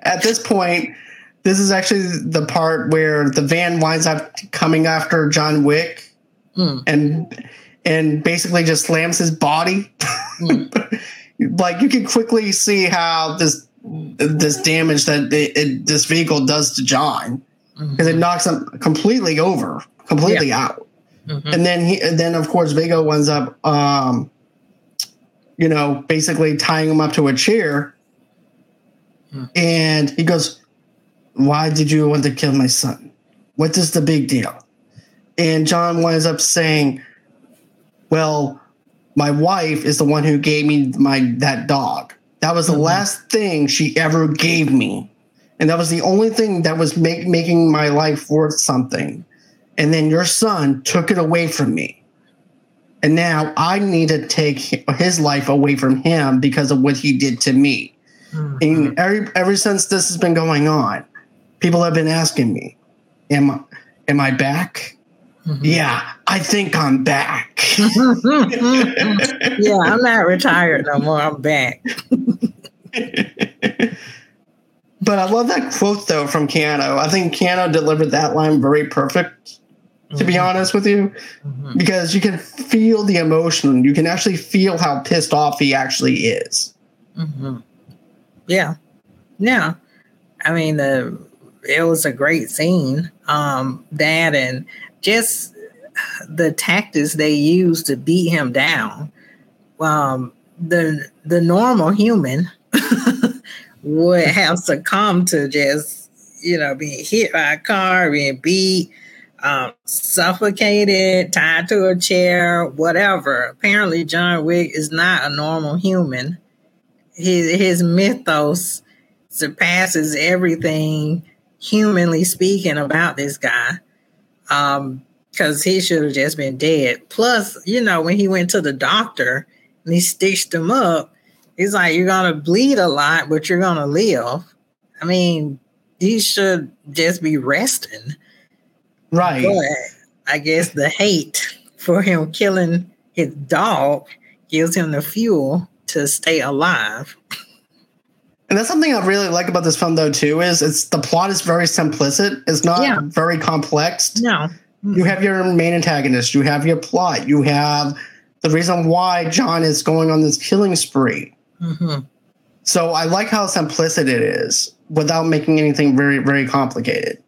at this point, this is actually the part where the van winds up coming after John Wick mm. and and basically just slams his body. Mm. like you can quickly see how this this damage that it, it, this vehicle does to John because mm-hmm. it knocks him completely over, completely yeah. out. Mm-hmm. And then he, and then of course Viggo ends up, um, you know, basically tying him up to a chair. Mm. And he goes, "Why did you want to kill my son? What is the big deal?" And John winds up saying, "Well, my wife is the one who gave me my that dog. That was the mm-hmm. last thing she ever gave me." And that was the only thing that was make, making my life worth something and then your son took it away from me. And now I need to take his life away from him because of what he did to me. Mm-hmm. And every, ever since this has been going on, people have been asking me, "Am am I back?" Mm-hmm. Yeah, I think I'm back. yeah, I'm not retired no more. I'm back. but I love that quote though from Keanu. I think Keanu delivered that line very perfect to be mm-hmm. honest with you, mm-hmm. because you can feel the emotion. You can actually feel how pissed off he actually is. Mm-hmm. Yeah, yeah. I mean, the it was a great scene. Um, that and just the tactics they use to beat him down. Um, the the normal human would have succumbed to just you know being hit by a car, being beat um, suffocated, tied to a chair, whatever. Apparently, John Wick is not a normal human. His, his mythos surpasses everything humanly speaking about this guy. Um, because he should have just been dead. Plus, you know, when he went to the doctor and he stitched him up, he's like, You're gonna bleed a lot, but you're gonna live. I mean, he should just be resting. Right. But I guess the hate for him killing his dog gives him the fuel to stay alive. And that's something I really like about this film, though, too, is it's the plot is very simplistic. It's not yeah. very complex. No. You have your main antagonist, you have your plot, you have the reason why John is going on this killing spree. Mm-hmm. So I like how simplistic it is without making anything very, very complicated.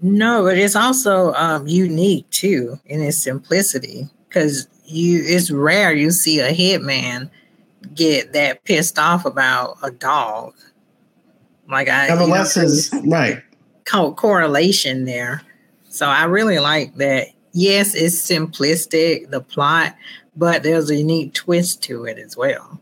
No, but it's also um, unique too in its simplicity because you it's rare you see a hitman get that pissed off about a dog. Like I, nevertheless, you know, is right co- correlation there. So I really like that. Yes, it's simplistic the plot, but there's a unique twist to it as well.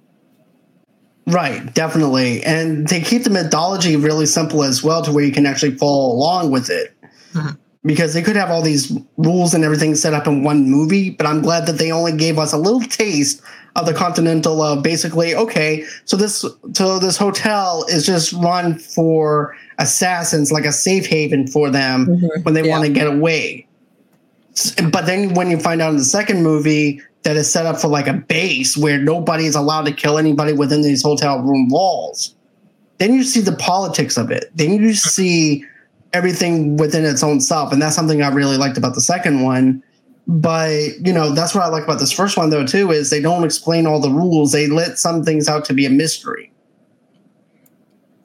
Right, definitely. And they keep the mythology really simple as well to where you can actually follow along with it. Mm-hmm. because they could have all these rules and everything set up in one movie. But I'm glad that they only gave us a little taste of the Continental of basically okay, so this so this hotel is just run for assassins, like a safe haven for them mm-hmm. when they yeah. want to get away. But then when you find out in the second movie that is set up for like a base where nobody is allowed to kill anybody within these hotel room walls, then you see the politics of it. Then you see everything within its own self, and that's something I really liked about the second one but you know that's what i like about this first one though too is they don't explain all the rules they let some things out to be a mystery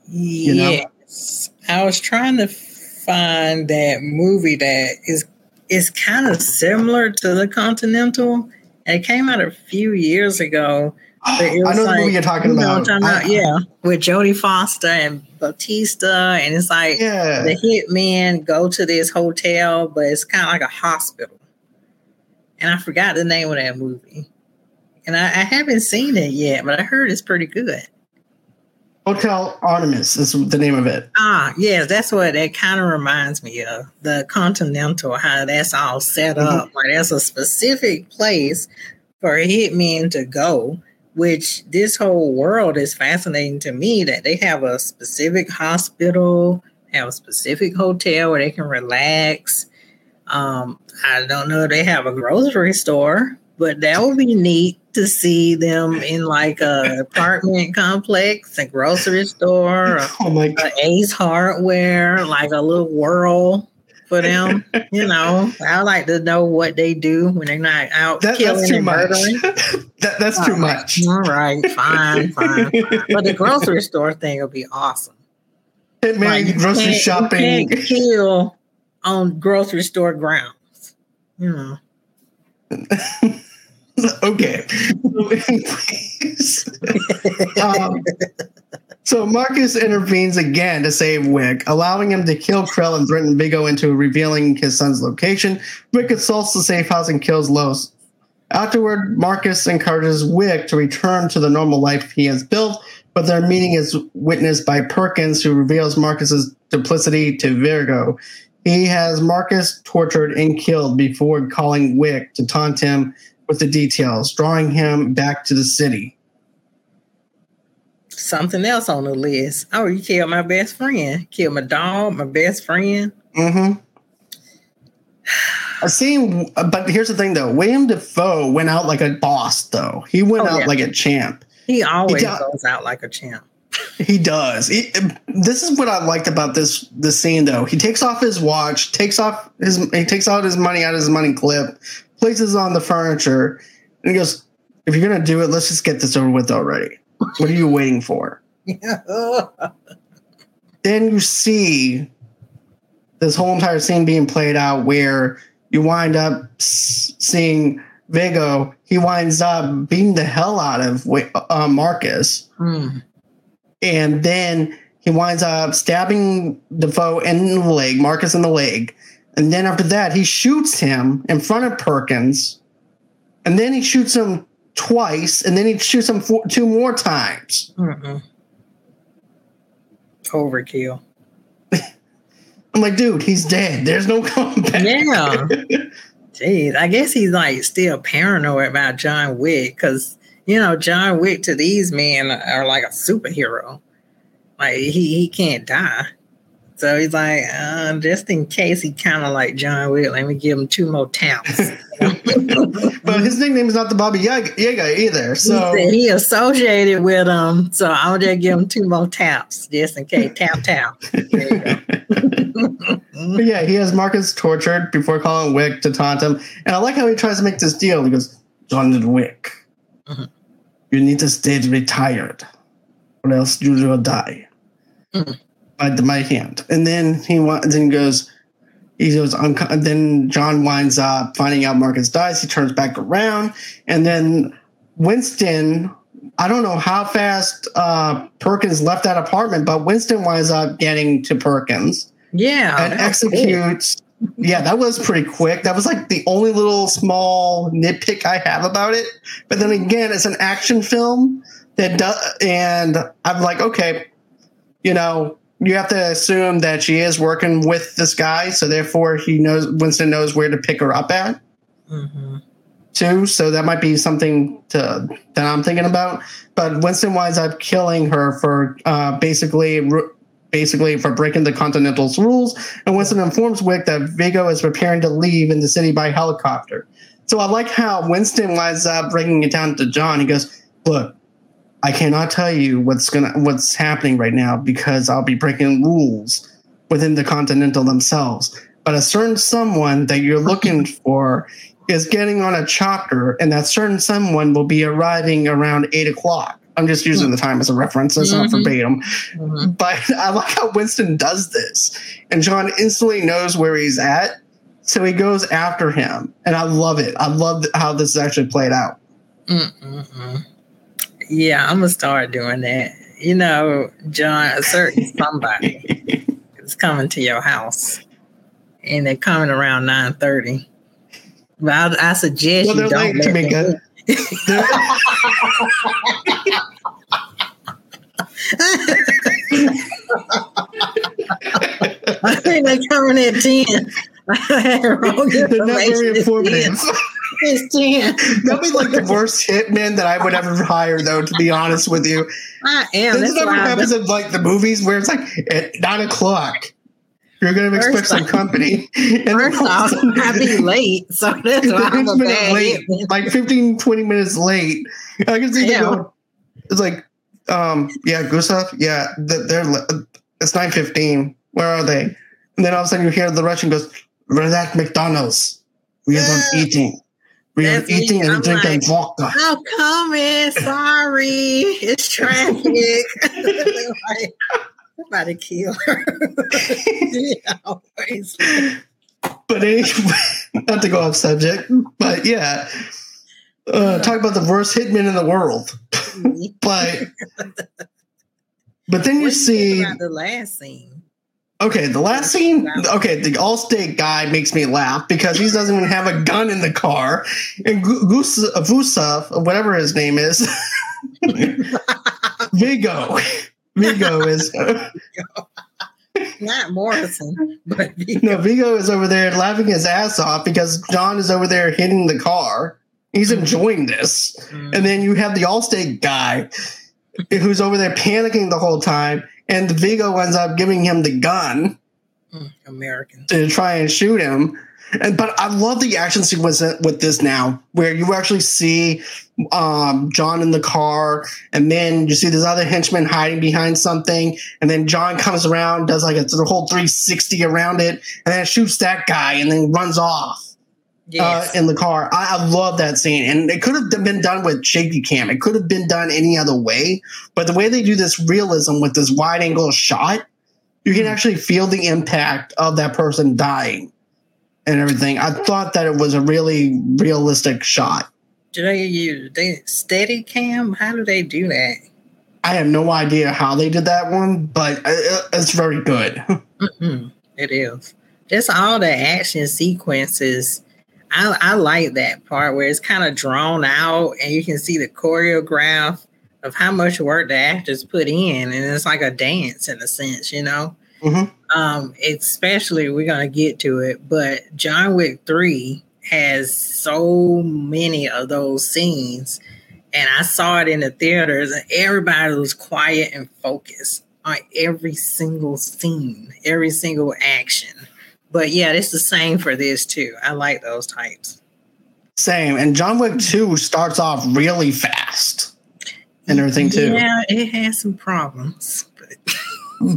you yes know? i was trying to find that movie that is is kind of similar to the continental and it came out a few years ago I know like, the movie you're talking about. Talking about I, yeah, with Jodie Foster and Bautista, and it's like yeah. the hitmen go to this hotel, but it's kind of like a hospital and I forgot the name of that movie. And I, I haven't seen it yet, but I heard it's pretty good. Hotel Artemis is the name of it. Ah, yes, that's what that kind of reminds me of. The Continental, how that's all set mm-hmm. up. Like that's a specific place for hitmen to go, which this whole world is fascinating to me that they have a specific hospital, have a specific hotel where they can relax um, I don't know if they have a grocery store, but that would be neat to see them in like a apartment complex, a grocery store, oh my God. Ace Hardware, like a little world for them. you know, I like to know what they do when they're not out that, killing and murdering. that, that's All too right. much. All right, fine, fine, fine. But the grocery store thing would be awesome. Hitman like, grocery shopping. You can't kill on grocery store grounds. You know. okay. um, so Marcus intervenes again to save Wick, allowing him to kill Kirill and threaten Viggo into revealing his son's location. Wick assaults the safe house and kills Los. Afterward, Marcus encourages Wick to return to the normal life he has built, but their meeting is witnessed by Perkins, who reveals Marcus's duplicity to Viggo. He has Marcus tortured and killed before calling Wick to taunt him with the details, drawing him back to the city. Something else on the list. Oh, you killed my best friend. Killed my dog, my best friend. Mm-hmm. I seen, but here's the thing though. William Dafoe went out like a boss, though. He went oh, out yeah. like a champ. He always he goes out like a champ. He does. He, this is what I liked about this this scene, though. He takes off his watch, takes off his he takes out his money out of his money clip, places on the furniture, and he goes, "If you're gonna do it, let's just get this over with already. What are you waiting for?" then you see this whole entire scene being played out where you wind up seeing Viggo. He winds up beating the hell out of uh, Marcus. Mm and then he winds up stabbing Dafoe in the leg, Marcus in the leg, and then after that he shoots him in front of Perkins, and then he shoots him twice, and then he shoots him four, two more times. Mm-mm. Overkill. I'm like, dude, he's dead. There's no comeback. Yeah. Jeez, I guess he's like still paranoid about John Wick because you know, John Wick to these men are like a superhero. Like he he can't die. So he's like, uh, just in case he kind of like John Wick, let me give him two more taps. but his nickname is not the Baba Yaga, Yaga either. So he, he, associated with him. So I'll just give him two more taps just in case. Tap, tap. but yeah, he has Marcus tortured before calling Wick to taunt him. And I like how he tries to make this deal. He goes, John Wick. Mm-hmm. You need to stay retired, or else you will die mm. by my hand. And then he then goes. He goes. then John winds up finding out Marcus dies. He turns back around, and then Winston. I don't know how fast uh, Perkins left that apartment, but Winston winds up getting to Perkins. Yeah, and executes yeah, that was pretty quick. That was like the only little small nitpick I have about it. But then again, it's an action film that does, and I'm like, okay, you know, you have to assume that she is working with this guy, so therefore he knows Winston knows where to pick her up at hmm too. So that might be something to that I'm thinking about. But Winston winds up killing her for uh, basically ru- basically for breaking the Continental's rules. And Winston informs Wick that Viggo is preparing to leave in the city by helicopter. So I like how Winston winds up breaking it down to John. He goes, "Look, I cannot tell you what's gonna what's happening right now because I'll be breaking rules within the Continental themselves. But a certain someone that you're looking for is getting on a chopper, and that certain someone will be arriving around eight o'clock. I'm just using the time as a reference. It's not Mhm. verbatim. hmm But I like how Winston does this, and John instantly knows where he's at, so he goes after him, and I love it. I love how this is actually played out. Mm-mm-mm. Yeah, I'm gonna start doing that. You know, John, a certain somebody is coming to your house, and they're coming around nine thirty. But I, I suggest Well, you don't let them. I think they're coming at ten. I had wrong They're not very. Informative. 10. It's ten. That'd be like the worst hitman that I would ever hire, though. To be honest with you, I am. this never why happens in like the movies where it's like at nine o'clock. You're gonna expect First some company. And First all of a off, sudden- I be late, so that's why I'm a bad late, like 15, 20 minutes late. I can see them going, it's like, um, yeah, Gustav, yeah, th- they're, it's 9.15. Where are they? And then all of a sudden you hear the Russian goes, we're at McDonald's. We are Yeah. eating. We are That's me. eating and I'm drinking like, vodka. I'm coming. Sorry, it's traffic. like, I'm about to kill her. yeah, always. But anyway, not to go off subject, but yeah. Uh, talk about the worst hitman in the world. But but then you you see about the last scene? Okay, the last scene. Okay, the Allstate guy makes me laugh because he doesn't even have a gun in the car, and Vusov, whatever his name is, Viggo, Viggo is Not Morrison, but no Viggo is over there laughing his ass off because John is over there hitting the car. He's enjoying this, Mm. and then you have the Allstate guy who's over there panicking the whole time, and Viggo ends up giving him the gun. Mm, American. to try and shoot him. And but I love the action sequence with this now, where you actually see um, John in the car, and then you see this other henchman hiding behind something, and then John comes around, does like a the whole 360 around it, and then shoots that guy, and then runs off Yes. uh, in the car. I, I love that scene, and it could have been done with shaky cam. It could have been done any other way, but the way they do this realism with this wide angle shot, you can actually feel the impact of that person dying and everything. I thought that it was a really realistic shot. do they use they steady cam? How do they do that? I have no idea how they did that one, but it's very good. Mm-mm, it is. Just all the action sequences. I, I like that part where it's kind of drawn out and you can see the choreograph of how much work the actors put in. And it's like a dance in a sense, you know? Mhm. Um, especially, we're going to get to it, but John Wick 3 has so many of those scenes. And I saw it in the theaters, and everybody was quiet and focused on every single scene, every single action. But yeah, it's the same for this too. I like those types. Same. And John Wick 2 starts off really fast and everything too. Yeah, it has some problems. But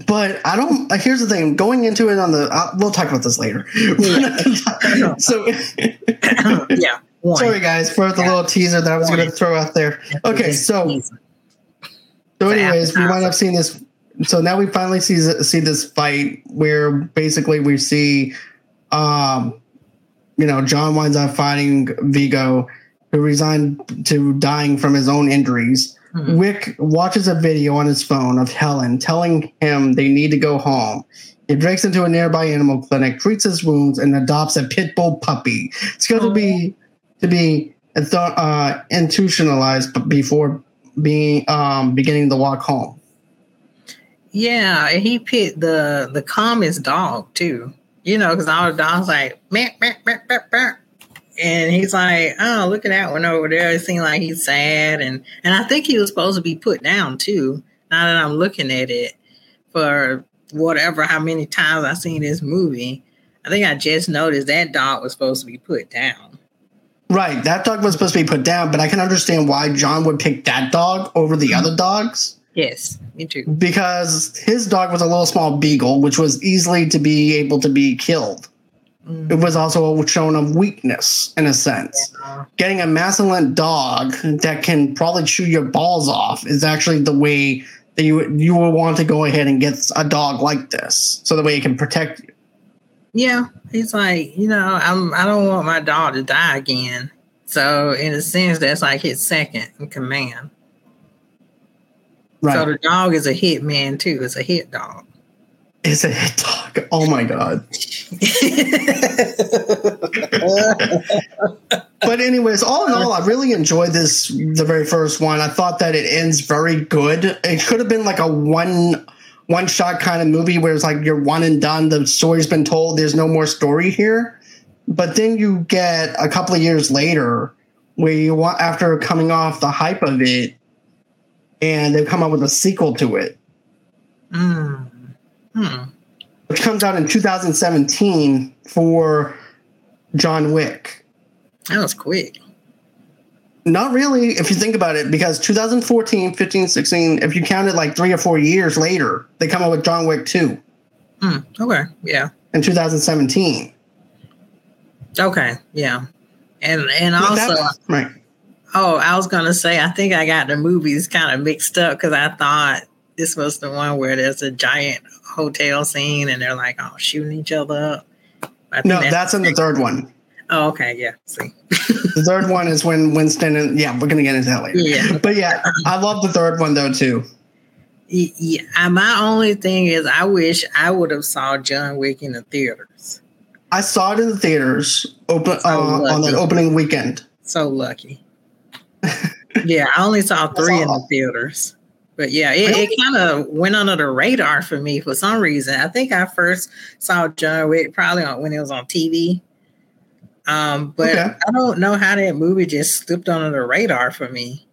But I don't. Here's the thing. Going into it on the, uh, we'll talk about this later. so, yeah, one. sorry guys for the little teaser that I was going to throw out there. Okay, so so anyways, we wind up seeing this. So now we finally see see this fight where basically we see, um, you know, John winds up fighting Viggo, who resigned to dying from his own injuries. Mhm. Wick watches a video on his phone of Helen telling him they need to go home. He breaks into a nearby animal clinic, treats his wounds, and adopts a pit bull puppy. Scheduled to be to be uh, institutionalized before being um, beginning the walk home. Yeah, he picked the the calmest dog too. You know, because all the dogs like meh, meh, meh, meh, meh. And he's like, oh, look at that one over there. It seemed like he's sad, and and I think he was supposed to be put down too. Now that I'm looking at it, for whatever how many times I've seen this movie, I think I just noticed that dog was supposed to be put down. Right, that dog was supposed to be put down, but I can understand why John would pick that dog over the other dogs. Yes, me too. Because his dog was a little small beagle, which was easily to be able to be killed. Mm. It was also a shown of weakness in a sense. Yeah. Getting a masculine dog that can probably chew your balls off is actually the way that you you will want to go ahead and get a dog like this, so the way it can protect you. Yeah, he's like, you know, I'm I don't want my dog to die again. So in a sense, that's like his second in command. Right? So the dog is a hit man too. It's a hit dog. It's a hit dog. Oh my god. but anyways, all in all, I really enjoyed this the very first one. I thought that it ends very good. It could have been like a one one shot kind of movie where it's like you're one and done. The story's been told. There's no more story here. But then you get a couple of years later where you want after coming off the hype of it, and they've come up with a sequel to it, Mm. Hmm. which comes out in 2017 for John Wick. That was quick. Not really, if you think about it, because 2014, 15, 16, if you counted like three or four years later, they come out with John Wick 2 Hmm. Okay. Yeah. in 2017. Okay. Yeah. And and But also, right. oh, I was gonna say, I think I got the movies kind of mixed up because I thought this was the one where there's a giant hotel scene and they're like, oh, shooting each other up. No, that's in the third one. Oh, okay. Yeah. See. The third one is when Winston and yeah, we're gonna get into that later. Yeah. But yeah, I love the third one though too. Yeah, my only thing is, I wish I would have saw John Wick in the theaters. I saw it in the theaters open So uh, on the opening weekend. So lucky. yeah, I only saw three in the theaters, but yeah, it, it kind of went under the radar for me for some reason. I think I first saw John Wick probably on, when it was on TV. Um, but Okay. I don't know how that movie just slipped under the radar for me.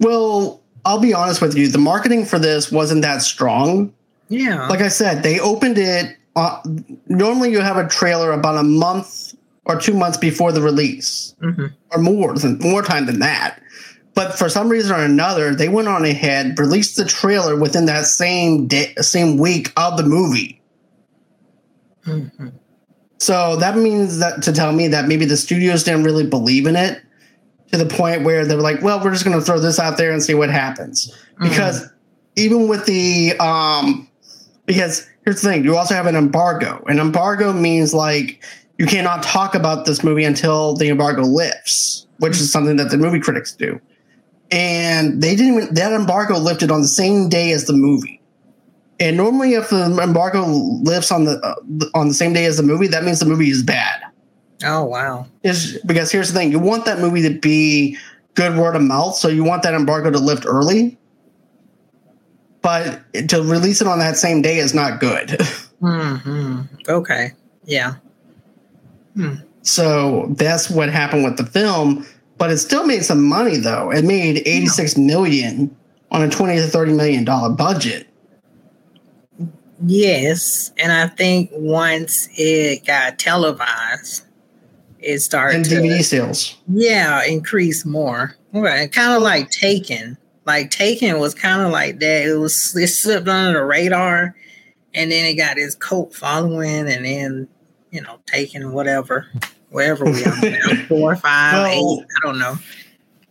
Well, I'll be honest with you, the marketing for this wasn't that strong. Yeah. like I said, they opened it. Uh, normally, you have a trailer about a month or two months before the release, Mhm. or more than more time than that. But for some reason or another, they went on ahead, released the trailer within that same day, same week of the movie. Mhm. So that means that to tell me that maybe the studios didn't really believe in it to the point where they were like, "Well, we're just going to throw this out there and see what happens." Because even with the um, because here's the thing, you also have an embargo. An embargo means like you cannot talk about this movie until the embargo lifts, which is something that the movie critics do. And they didn't even that embargo lifted on the same day as the movie. And normally, if the embargo lifts on the uh, on the same day as the movie, that means the movie is bad. Oh wow. Is because here's the thing: you want that movie to be good word of mouth, so you want that embargo to lift early. But to release it on that same day is not good. hmm Okay. Yeah. so that's what happened with the film. But it still made some money, though. It made eighty six million on a twenty to thirty million dollar budget. Yes, and I think once it got televised, it started And to DVD sales. yeah increase more. Okay, kind of like Taken. Like Taken was kind of like that. It was it slipped under the radar, and then it got its cult following, and then you know Taken whatever, wherever we are now, four, five, Well- eight. I don't know.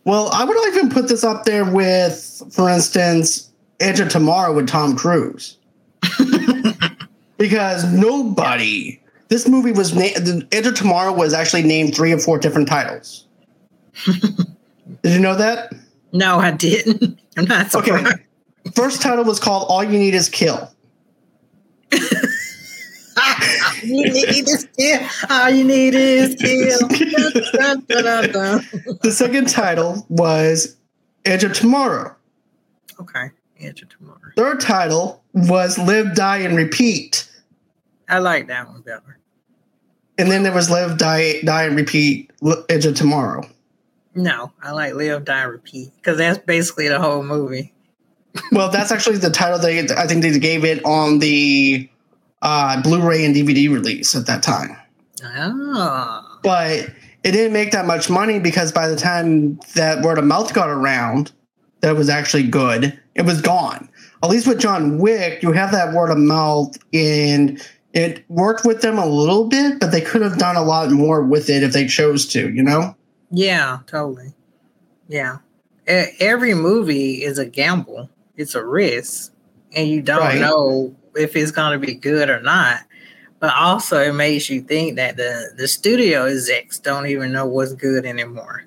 Well, I would even put this up there with, for instance, Edge of Tomorrow with Tom Cruise. because nobody, this movie was named, Edge of Tomorrow was actually named three or four different titles. Did you know that? No, I didn't. I'm not Okay. First title was called All You Need Is Kill. you need is kill. All you need is kill. Dun, dun, dun, dun. The second title was Edge of Tomorrow. Okay. Edge of Tomorrow. Third title was Live, Die, and Repeat. I like that one better. And then there was Live, Die, Die, and Repeat, Edge of Tomorrow. No, I like Live, Die, Repeat because that's basically the whole movie. well, that's actually the title they I think they gave it on the uh, Blu-ray and DVD release at that time. Oh. But it didn't make that much money because by the time that word of mouth got around, that was actually good, it was gone. At least with John Wick, you have that word of mouth, and it worked with them a little bit, but they could have done a lot more with it if they chose to, you know? Yeah, totally. Yeah. Every movie is a gamble, it's a risk, and you don't right. know if it's going to be good or not. But also, it makes you think that the, the studio execs don't even know what's good anymore.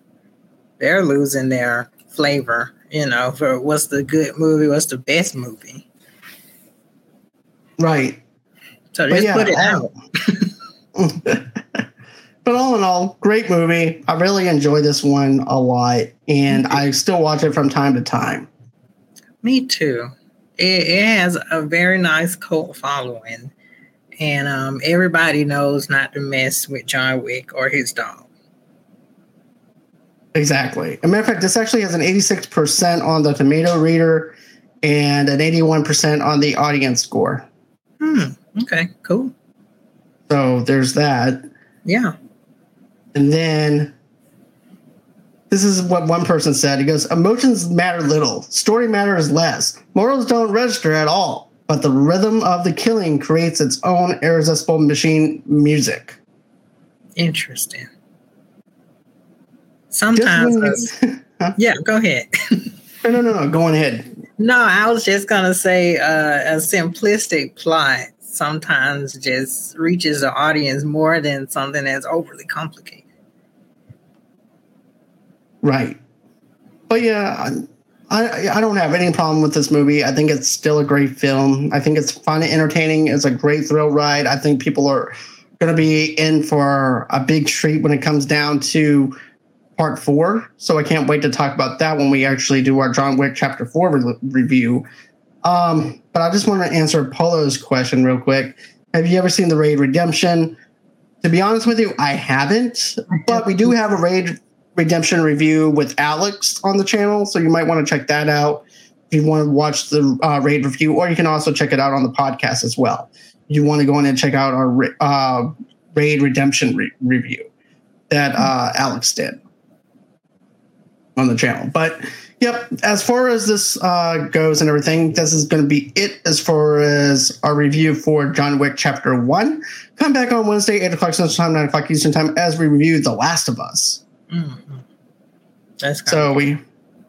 They're losing their flavor, you know, for what's the good movie, what's the best movie. Right. So just yeah, put it out. but all in all, great movie. I really enjoy this one a lot, and I still watch it from time to time. Me too. It, it has a very nice cult following, and um, everybody knows not to mess with John Wick or his dog. Exactly. As a matter of fact, this actually has an 86% on the Tomatometer and an 81% on the audience score. Hmm. Okay, cool. So there's that. Yeah. And then this is what one person said. He goes, Emotions matter little, story matters less, morals don't register at all, but the rhythm of the killing creates its own irresistible machine music. Interesting. Sometimes, huh? yeah, go ahead. no, no, no, no, go on ahead. No, I was just gonna say uh, a simplistic plot sometimes just reaches the audience more than something that's overly complicated. Right. But yeah, I I don't have any problem with this movie. I think it's still a great film. I think it's fun and entertaining. It's a great thrill ride. I think people are going to be in for a big treat when it comes down to part four. So I can't wait to talk about that when we actually do our John Wick Chapter Four re- review. Um, but I just want to answer Polo's question real quick. Have you ever seen the Raid Redemption? To be honest with you, I haven't. But we do have a Raid Redemption review with Alex on the channel, so you might want to check that out if you want to watch the uh, Raid review, or you can also check it out on the podcast as well. You want to go in and check out our uh, Raid Redemption re- review that uh, Alex did on the channel. But yep, as far as this uh, goes and everything, this is going to be it as far as our review for John Wick Chapter 1. Come back on Wednesday, 8 o'clock Central Time, 9 o'clock Eastern Time, as we review The Last of Us. Mm-hmm. That's so we,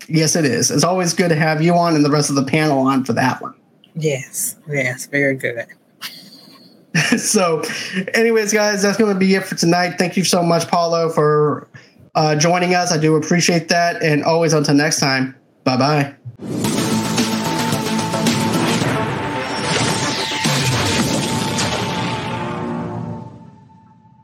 yes, it is. It's always good to have you on and the rest of the panel on for that one. Yes, yes, very good. so, anyways, guys, that's going to be it for tonight. Thank you so much, Paulo, for uh, joining us. I do appreciate that. And always until next time, bye bye.